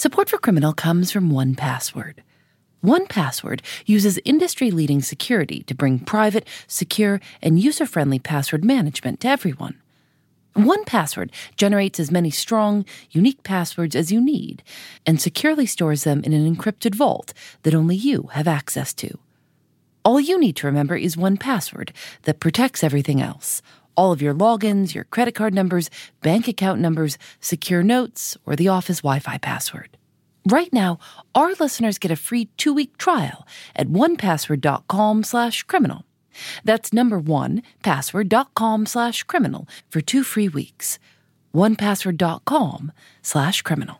Support for Criminal comes from 1Password. 1Password uses industry leading security to bring private, secure, and user friendly password management to everyone. 1Password generates as many strong, unique passwords as you need and securely stores them in an encrypted vault that only you have access to. All you need to remember is 1Password that protects everything else all of your logins, your credit card numbers, bank account numbers, secure notes, or the office Wi Fi password. Right now, our listeners get a free two-week trial at onepassword.com slash criminal. That's number one, password.com slash criminal for two free weeks. onepassword.com slash criminal.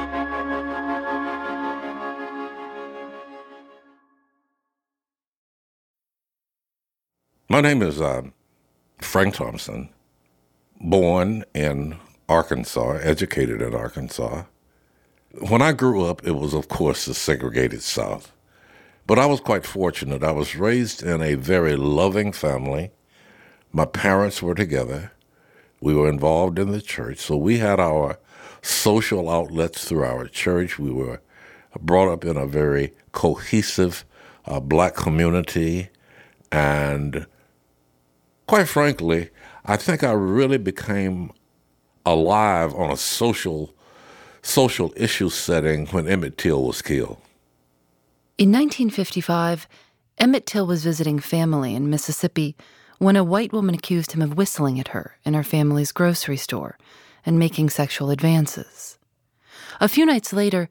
My name is uh, Frank Thompson, born in Arkansas, educated in Arkansas. When I grew up, it was, of course, the segregated South. But I was quite fortunate. I was raised in a very loving family. My parents were together. We were involved in the church. So we had our social outlets through our church. We were brought up in a very cohesive uh, black community. And quite frankly, I think I really became alive on a social social issue setting when Emmett Till was killed. In 1955, Emmett Till was visiting family in Mississippi when a white woman accused him of whistling at her in her family's grocery store and making sexual advances. A few nights later,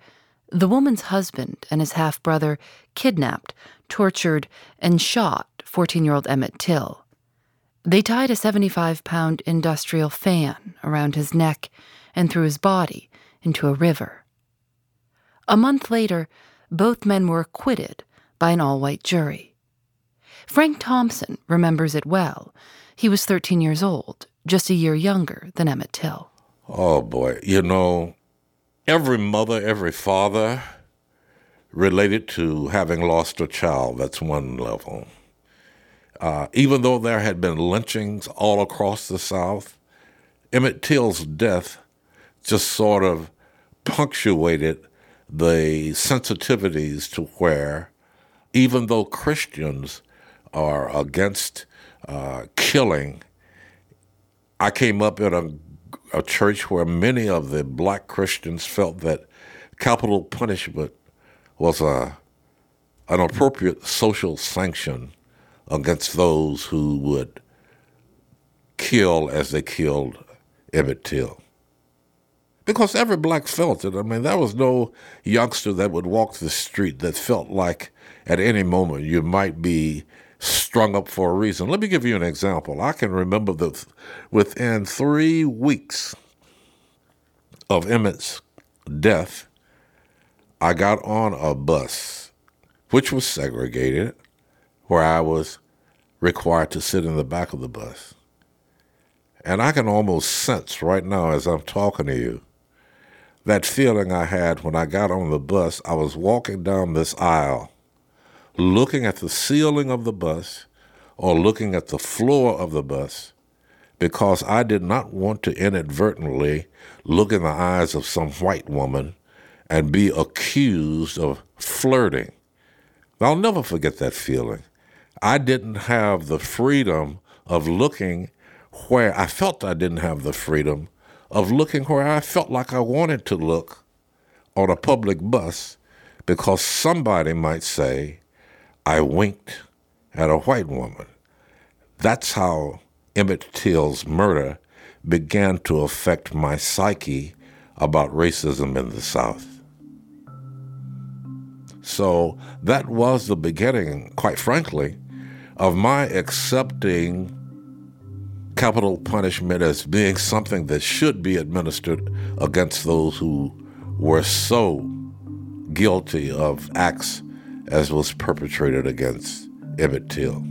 the woman's husband and his half brother kidnapped, tortured, and shot 14 year old Emmett Till. They tied a 75 pound industrial fan around his neck and threw his body into a river. A month later, both men were acquitted by an all white jury. Frank Thompson remembers it well. He was 13 years old, just a year younger than Emmett Till. Oh boy, you know, every mother, every father related to having lost a child, that's one level. Uh, even though there had been lynchings all across the South, Emmett Till's death just sort of punctuated the sensitivities to where, even though Christians are against uh, killing, I came up in a, a church where many of the black Christians felt that capital punishment was a, an appropriate social sanction against those who would kill as they killed Emmett Till. Because every black felt it. I mean, there was no youngster that would walk the street that felt like at any moment you might be strung up for a reason. Let me give you an example. I can remember that within three weeks of Emmett's death, I got on a bus, which was segregated, where I was required to sit in the back of the bus. And I can almost sense right now as I'm talking to you that feeling I had when I got on the bus. I was walking down this aisle, looking at the ceiling of the bus or looking at the floor of the bus because I did not want to inadvertently look in the eyes of some white woman and be accused of flirting. I'll never forget that feeling. I didn't have the freedom of looking where I felt I didn't have the freedom of looking where I felt like I wanted to look on a public bus because somebody might say I winked at a white woman. That's how Emmett Till's murder began to affect my psyche about racism in the South. So that was the beginning, quite frankly, of my accepting capital punishment as being something that should be administered against those who were so guilty of acts as was perpetrated against Emmett Till.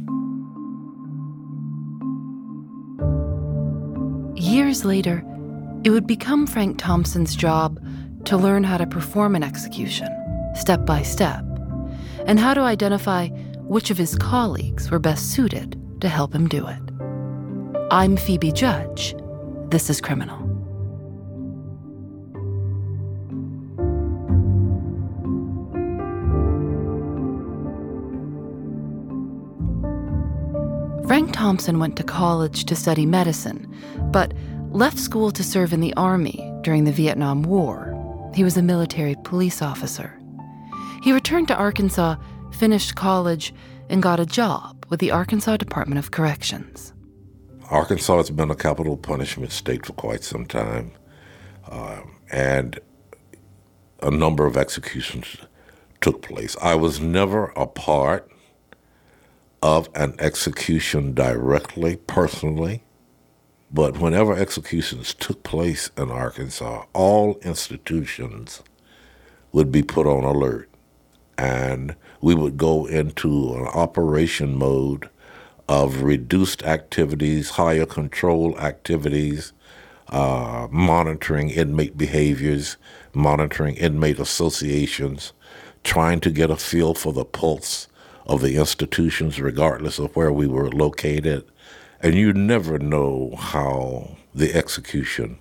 Years later, it would become Frank Thompson's job to learn how to perform an execution, step by step, and how to identify which of his colleagues were best suited to help him do it. I'm Phoebe Judge. This is Criminal. Frank Thompson went to college to study medicine, but left school to serve in the Army during the Vietnam War. He was a military police officer. He returned to Arkansas, finished college, and got a job with the Arkansas Department of Corrections. Arkansas has been a capital punishment state for quite some time, uh, and a number of executions took place. I was never a part of an execution directly, personally, but whenever executions took place in Arkansas, all institutions would be put on alert, and we would go into an operation mode of reduced activities, higher control activities, uh, monitoring inmate behaviors, monitoring inmate associations, trying to get a feel for the pulse of the institutions, regardless of where we were located. And you never know how the execution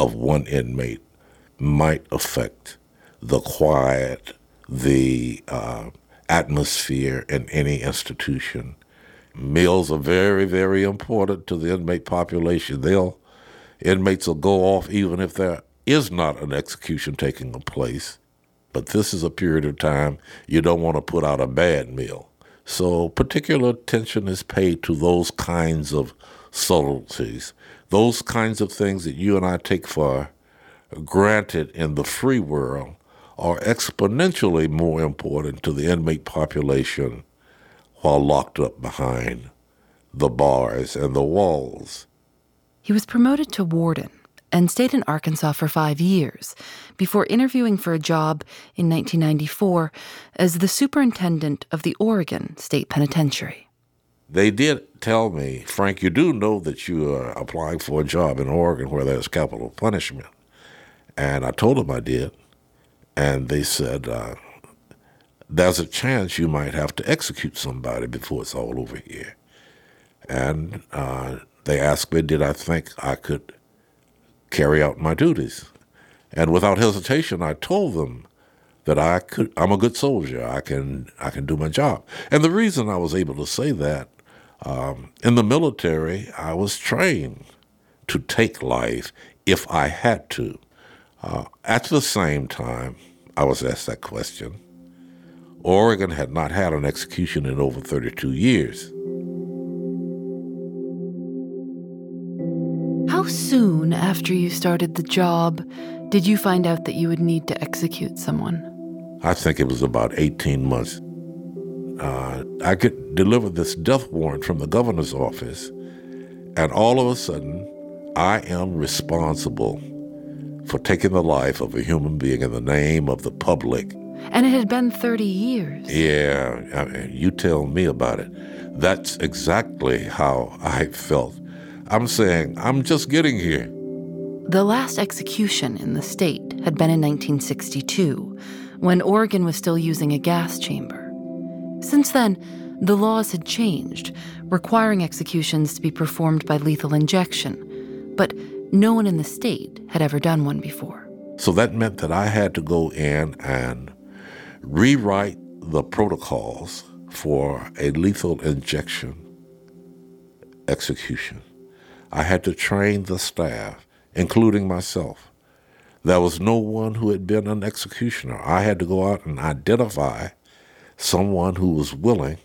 of one inmate might affect the quiet, the uh, atmosphere in any institution. Meals are very, very important to the inmate population. They'll inmates will go off even if there is not an execution taking place. But this is a period of time you don't want to put out a bad meal. So particular attention is paid to those kinds of subtleties, those kinds of things that you and I take for granted in the free world are exponentially more important to the inmate population while locked up behind the bars and the walls. He was promoted to warden and stayed in Arkansas for five years before interviewing for a job in 1994 as the superintendent of the Oregon State Penitentiary. They did tell me, Frank, you do know that you are applying for a job in Oregon where there's capital punishment. And I told them I did. And they said, uh, there's a chance you might have to execute somebody before it's all over here. And uh, they asked me, did I think I could carry out my duties? And without hesitation, I told them that I could. I'm a good soldier. I can. I can do my job. And the reason I was able to say that, um, in the military, I was trained to take life if I had to. Uh, at the same time, I was asked that question. Oregon had not had an execution in over 32 years. How soon after you started the job did you find out that you would need to execute someone? I think it was about 18 months. Uh, I could deliver this death warrant from the governor's office, and all of a sudden, I am responsible for taking the life of a human being in the name of the public. And it had been 30 years. Yeah, I mean, you tell me about it. That's exactly how I felt. I'm saying, I'm just getting here. The last execution in the state had been in 1962, when Oregon was still using a gas chamber. Since then, the laws had changed, requiring executions to be performed by lethal injection, but no one in the state had ever done one before. So that meant that I had to go in and rewrite the protocols for a lethal injection execution. I had to train the staff, including myself. There was no one who had been an executioner. I had to go out and identify someone who was willing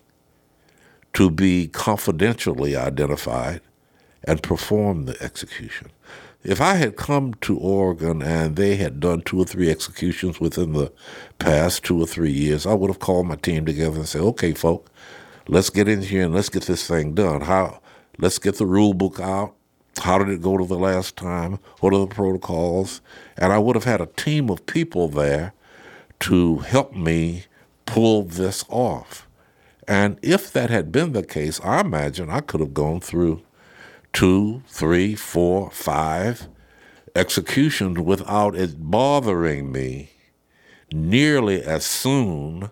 to be confidentially identified and perform the execution. If I had come to Oregon and they had done two or three executions within the past two or three years, I would have called my team together and said, "Okay, folk, let's get in here and let's get this thing done. How? Let's get the rule book out. How did it go to the last time? What are the protocols?" And I would have had a team of people there to help me pull this off. And if that had been the case, I imagine I could have gone through two, three, four, five executions without it bothering me nearly as soon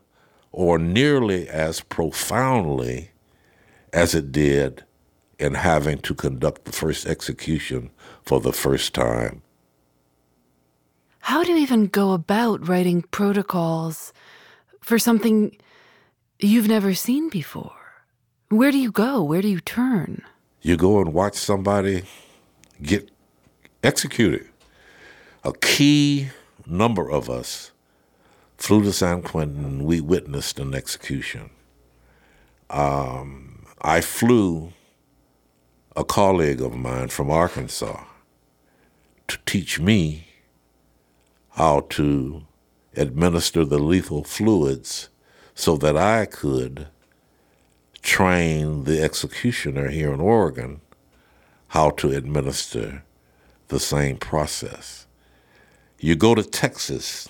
or nearly as profoundly as it did in having to conduct the first execution for the first time. How do you even go about writing protocols for something you've never seen before? Where do you go? Where do you turn? You go and watch somebody get executed. A key number of us flew to San Quentin. We witnessed an execution. Um, I flew a colleague of mine from Arkansas to teach me how to administer the lethal fluids so that I could train the executioner here in Oregon how to administer the same process. You go to Texas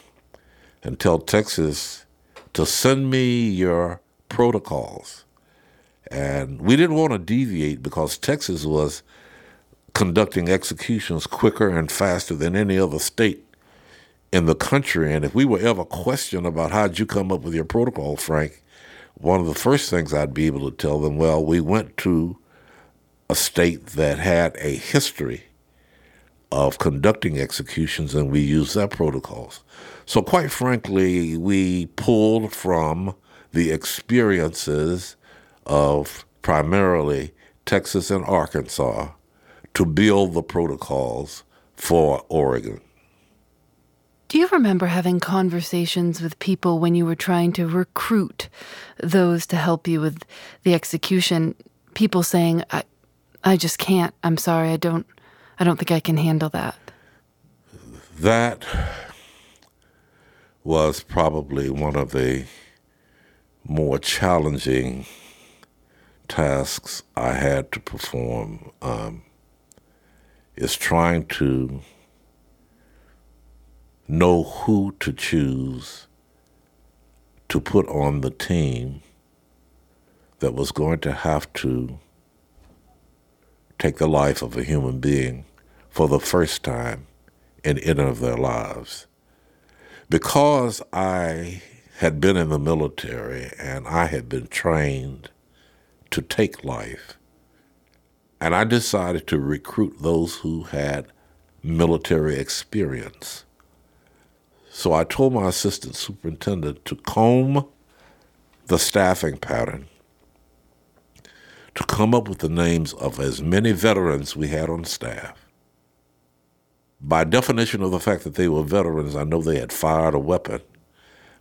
and tell Texas to send me your protocols. And we didn't want to deviate because Texas was conducting executions quicker and faster than any other state in the country. And if we were ever questioned about how'd you come up with your protocol, Frank, one of the first things I'd be able to tell them, well, we went to a state that had a history of conducting executions and we used their protocols. So, quite frankly, we pulled from the experiences of primarily Texas and Arkansas to build the protocols for Oregon. Do you remember having conversations with people when you were trying to recruit those to help you with the execution? People saying, "I, I just can't. I'm sorry. I don't. I don't think I can handle that." That was probably one of the more challenging tasks I had to perform. Um, is trying to know who to choose to put on the team that was going to have to take the life of a human being for the first time in any of their lives. Because I had been in the military and I had been trained to take life, and I decided to recruit those who had military experience. So I told my assistant superintendent to comb the staffing pattern to come up with the names of as many veterans we had on staff. By definition of the fact that they were veterans, I know they had fired a weapon.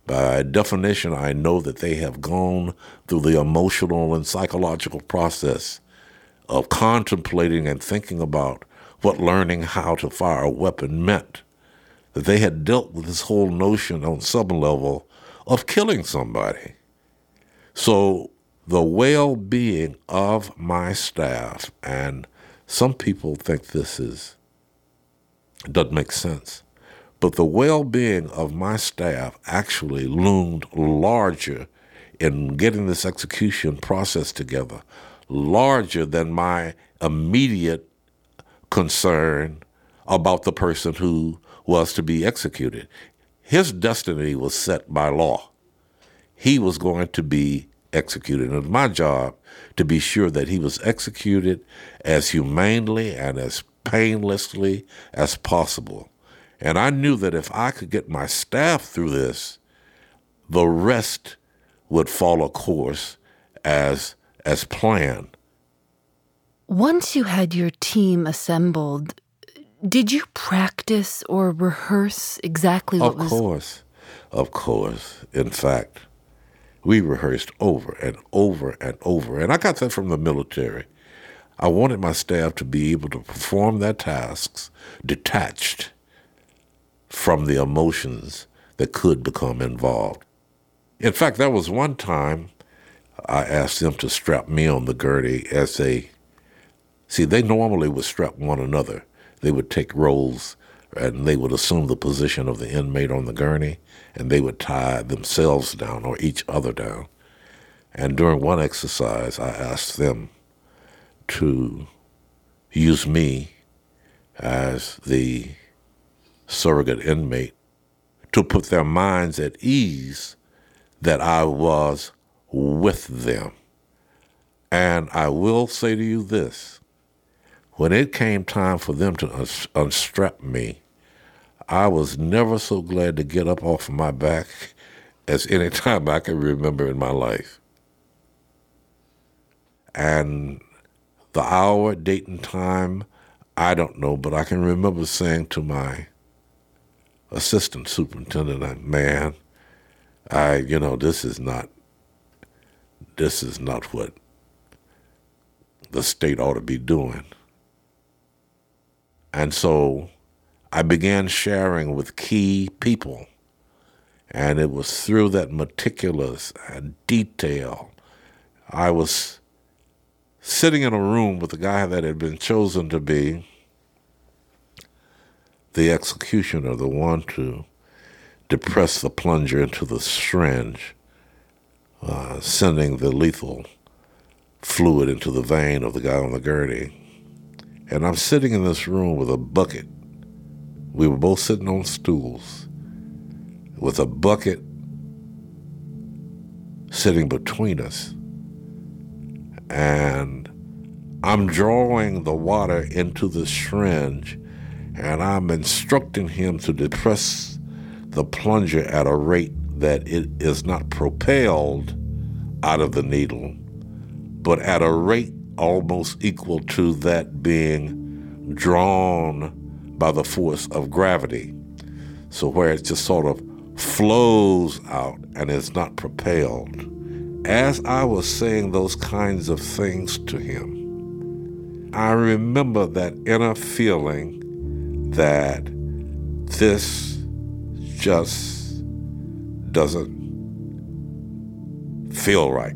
By definition, I know that they have gone through the emotional and psychological process of contemplating and thinking about what learning how to fire a weapon meant that they had dealt with this whole notion on some level of killing somebody. So the well being of my staff, and some people think this is doesn't make sense, but the well being of my staff actually loomed larger in getting this execution process together, larger than my immediate concern about the person who was to be executed. His destiny was set by law. He was going to be executed. And it was my job to be sure that he was executed as humanely and as painlessly as possible. And I knew that if I could get my staff through this, the rest would follow course as as planned. Once you had your team assembled, did you practice or rehearse exactly what of was? Of course, of course. In fact, we rehearsed over and over and over. And I got that from the military. I wanted my staff to be able to perform their tasks detached from the emotions that could become involved. In fact, there was one time I asked them to strap me on the gurney as they see, they normally would strap one another they would take roles and they would assume the position of the inmate on the gurney, and they would tie themselves down or each other down. And during one exercise, I asked them to use me as the surrogate inmate to put their minds at ease that I was with them. And I will say to you this when it came time for them to unstrap me, I was never so glad to get up off my back as any time I can remember in my life. And the hour, date, and time, I don't know, but I can remember saying to my assistant superintendent, man, I, you know, this is not, this is not what the state ought to be doing. And so I began sharing with key people. And it was through that meticulous detail. I was sitting in a room with a guy that had been chosen to be the executioner, the one to depress the plunger into the syringe, uh, sending the lethal fluid into the vein of the guy on the gurney. And I'm sitting in this room with a bucket we were both sitting on stools with a bucket sitting between us. And I'm drawing the water into the syringe and I'm instructing him to depress the plunger at a rate that it is not propelled out of the needle, but at a rate almost equal to that being drawn by the force of gravity. So, where it just sort of flows out and is not propelled. As I was saying those kinds of things to him, I remember that inner feeling that this just doesn't feel right.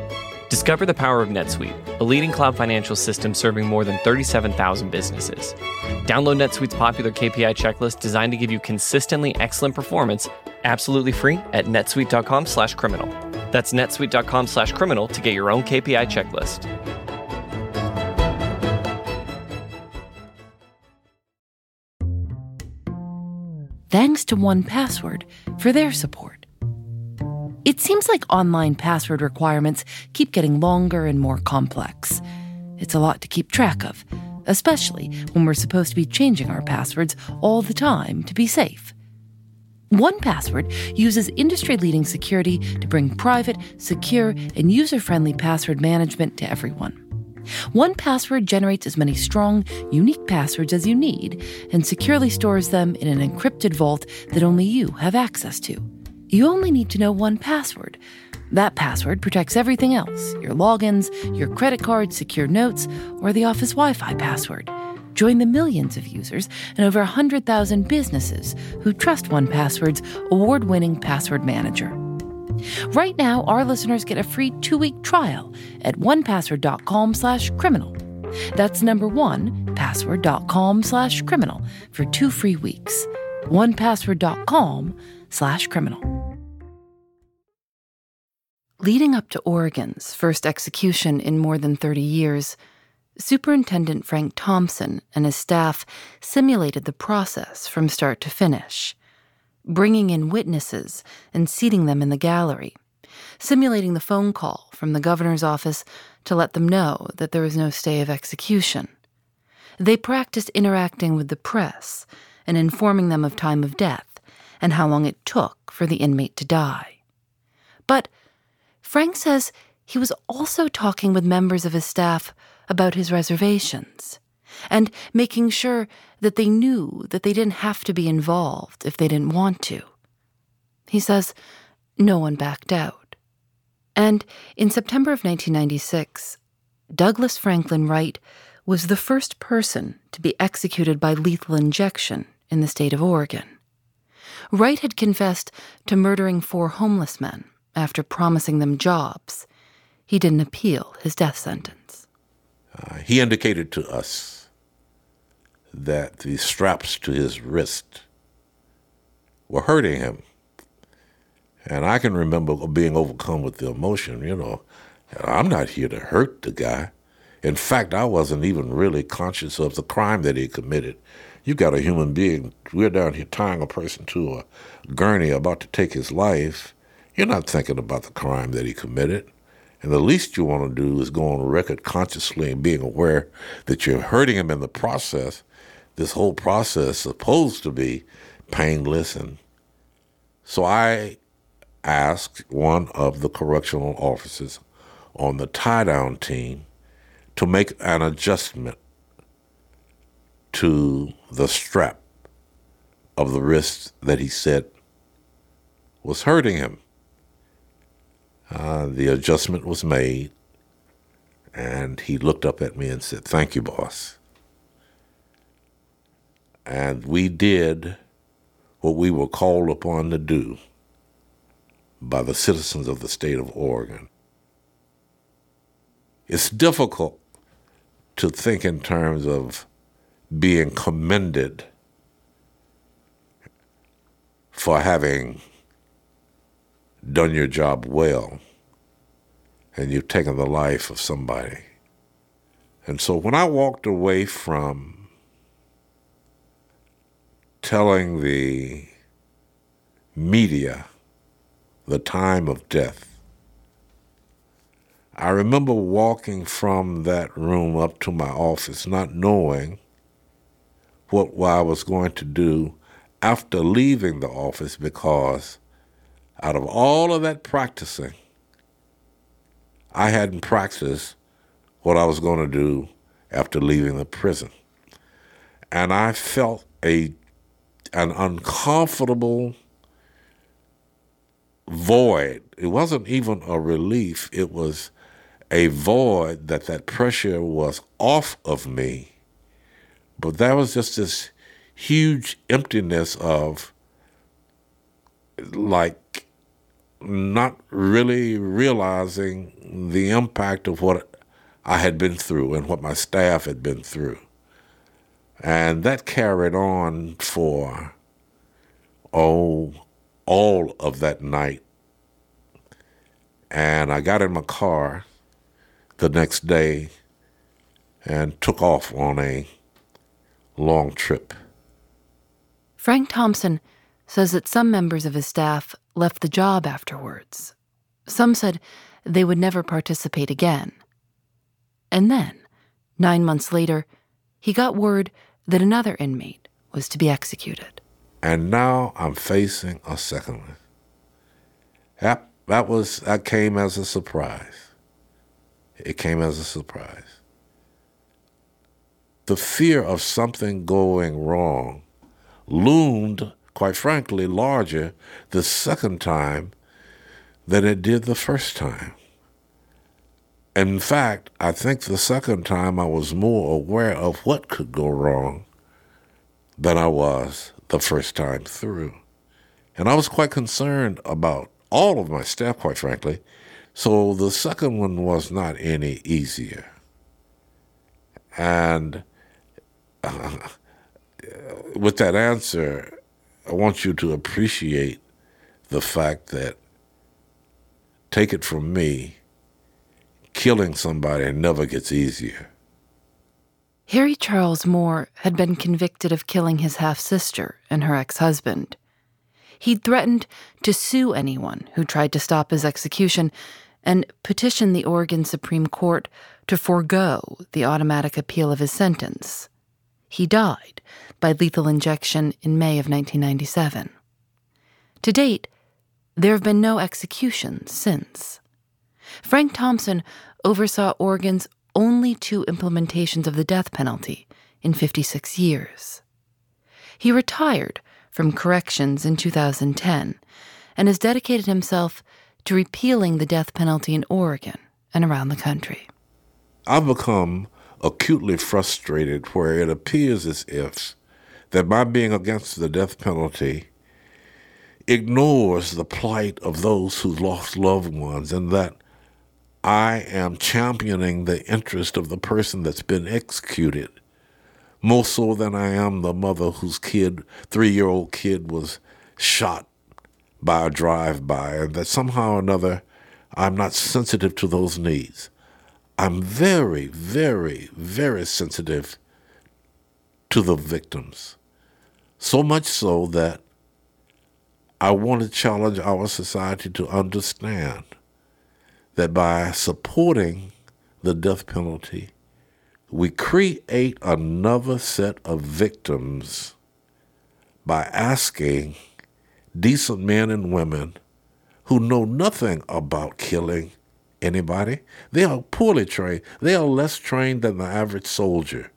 Discover the power of NetSuite, a leading cloud financial system serving more than 37,000 businesses. Download NetSuite's popular KPI checklist designed to give you consistently excellent performance absolutely free at netsuite.com/criminal. That's netsuite.com/criminal to get your own KPI checklist. Thanks to 1Password for their support. It seems like online password requirements keep getting longer and more complex. It's a lot to keep track of, especially when we're supposed to be changing our passwords all the time to be safe. 1Password uses industry leading security to bring private, secure, and user friendly password management to everyone. 1Password generates as many strong, unique passwords as you need and securely stores them in an encrypted vault that only you have access to. You only need to know one password. That password protects everything else your logins, your credit card, secure notes, or the office Wi Fi password. Join the millions of users and over 100,000 businesses who trust 1Password's award winning password manager. Right now, our listeners get a free two week trial at onepassword.com slash criminal. That's number one, password.com slash criminal for two free weeks. Onepassword.com slash criminal. Leading up to Oregon's first execution in more than 30 years, Superintendent Frank Thompson and his staff simulated the process from start to finish, bringing in witnesses and seating them in the gallery, simulating the phone call from the governor's office to let them know that there was no stay of execution. They practiced interacting with the press and informing them of time of death and how long it took for the inmate to die. But Frank says he was also talking with members of his staff about his reservations and making sure that they knew that they didn't have to be involved if they didn't want to. He says no one backed out. And in September of 1996, Douglas Franklin Wright was the first person to be executed by lethal injection in the state of Oregon. Wright had confessed to murdering four homeless men after promising them jobs. He didn't appeal his death sentence. Uh, he indicated to us that the straps to his wrist were hurting him. And I can remember being overcome with the emotion, you know. I'm not here to hurt the guy. In fact, I wasn't even really conscious of the crime that he committed. You got a human being, we're down here tying a person to a gurney about to take his life, you're not thinking about the crime that he committed. And the least you want to do is go on record consciously and being aware that you're hurting him in the process. This whole process supposed to be painless. And so I asked one of the correctional officers on the tie down team to make an adjustment to the strap of the wrist that he said was hurting him. Uh, the adjustment was made, and he looked up at me and said, Thank you, boss. And we did what we were called upon to do by the citizens of the state of Oregon. It's difficult to think in terms of being commended for having done your job well and you've taken the life of somebody. And so when I walked away from telling the media the time of death, I remember walking from that room up to my office not knowing what, I was going to do after leaving the office because out of all of that practicing, I hadn't practiced what I was going to do after leaving the prison. And I felt a an uncomfortable void. It wasn't even a relief. It was a void that that pressure was off of me. But that was just this huge emptiness of like not really realizing the impact of what I had been through and what my staff had been through. And that carried on for, oh, all of that night. And I got in my car the next day and took off on a long trip. Frank Thompson says that some members of his staff left the job afterwards. Some said they would never participate again. And then, nine months later, he got word that another inmate was to be executed. And now I'm facing a second one. That, that was that came as a surprise. It came as a surprise. The fear of something going wrong loomed quite frankly, larger the second time than it did the first time. In fact, I think the second time I was more aware of what could go wrong than I was the first time through. And I was quite concerned about all of my staff, quite frankly. So the second one was not any easier. And with that answer, I want you to appreciate the fact that, take it from me, killing somebody never gets easier. Harry Charles Moore had been convicted of killing his half sister and her ex husband. He'd threatened to sue anyone who tried to stop his execution and petitioned the Oregon Supreme Court to forego the automatic appeal of his sentence. He died by lethal injection in May of 1997. To date, there have been no executions since. Frank Thompson oversaw Oregon's only two implementations of the death penalty in 56 years. He retired from corrections in 2010 and has dedicated himself to repealing the death penalty in Oregon and around the country. I've become acutely frustrated where it appears as if that my being against the death penalty ignores the plight of those who lost loved ones and that I am championing the interest of the person that's been executed more so than I am the mother whose kid, three year old kid, was shot by a drive by, and that somehow or another I'm not sensitive to those needs. I'm very, very, very sensitive to the victims. So much so that I want to challenge our society to understand that by supporting the death penalty, we create another set of victims by asking decent men and women who know nothing about killing anybody. They are poorly trained. They are less trained than the average soldier.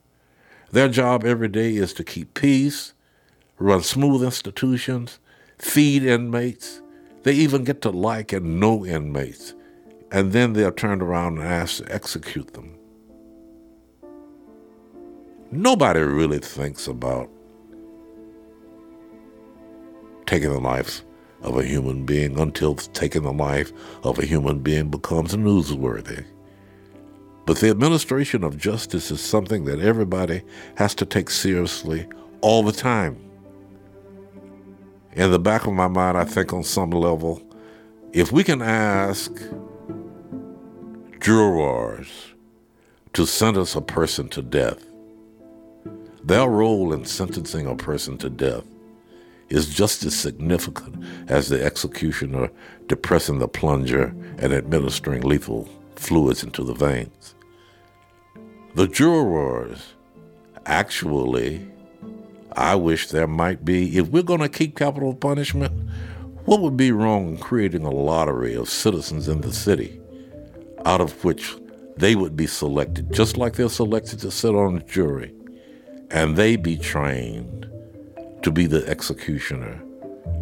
Their job every day is to keep peace, run smooth institutions, feed inmates. They even get to like and know inmates and then they're turned around and asked to execute them. Nobody really thinks about taking the life of a human being until taking the life of a human being becomes newsworthy. But the administration of justice is something that everybody has to take seriously all the time. In the back of my mind, I think on some level, if we can ask jurors to sentence a person to death, their role in sentencing a person to death is just as significant as the executioner depressing the plunger and administering lethal fluids into the veins. The jurors actually, I wish there might be, if we're going to keep capital punishment, what would be wrong in creating a lottery of citizens in the city out of which they would be selected, just like they're selected to sit on a jury, and they be trained to be the executioner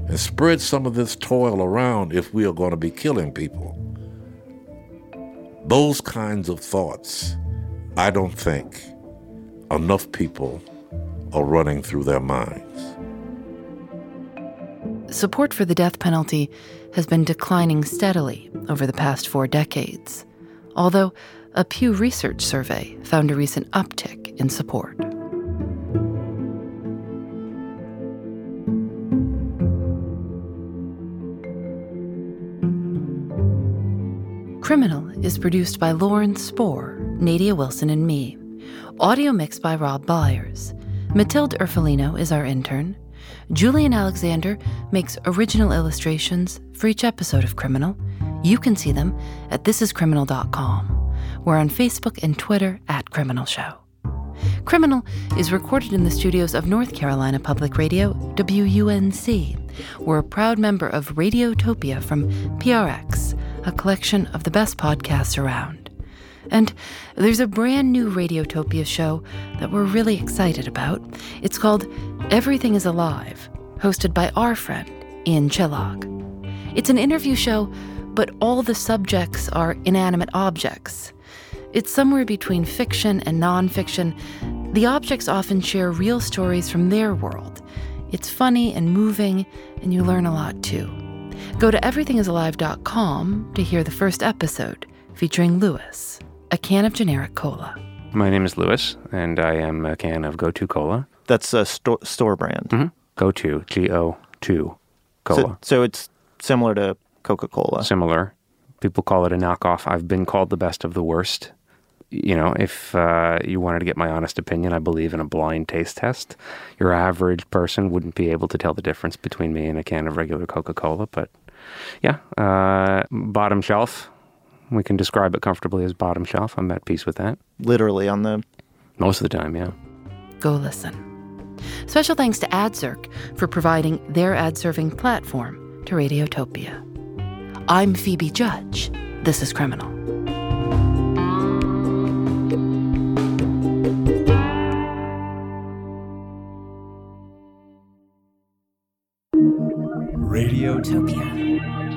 and spread some of this toil around if we are going to be killing people. Those kinds of thoughts, I don't think enough people are running through their minds. Support for the death penalty has been declining steadily over the past four decades although a Pew Research survey found a recent uptick in support. Criminal is produced by Lauren Spohr, Nadia Wilson, and me. Audio mixed by Rob Byers. Matilde Urfolino is our intern. Julienne Alexander makes original illustrations for each episode of Criminal you can see them at thisiscriminal.com. We're on Facebook and Twitter at Criminal Show. Criminal is recorded in the studios of North Carolina Public Radio, WUNC. We're a proud member of Radiotopia from PRX, a collection of the best podcasts around. And there's a brand new Radiotopia show that we're really excited about. It's called Everything is Alive, hosted by our friend, Ian Chillag. It's an interview show but all the subjects are inanimate objects. It's somewhere between fiction and nonfiction. The objects often share real stories from their world. It's funny and moving, and you learn a lot too. Go to everythingisalive.com to hear the first episode featuring Lewis, a can of generic cola. My name is Lewis, and I am a can of Go To Cola. That's a sto- store brand. Mm-hmm. Go To, G O 2 Cola. So, so it's similar to Coca Cola. Similar. People call it a knockoff. I've been called the best of the worst. You know, if uh, you wanted to get my honest opinion, I believe in a blind taste test. Your average person wouldn't be able to tell the difference between me and a can of regular Coca Cola, but yeah, uh, bottom shelf. We can describe it comfortably as bottom shelf. I'm at peace with that. Literally on the. Most of the time, yeah. Go listen. Special thanks to AdZerk for providing their ad serving platform to Radiotopia. I'm Phoebe Judge. This is Criminal. Utopia.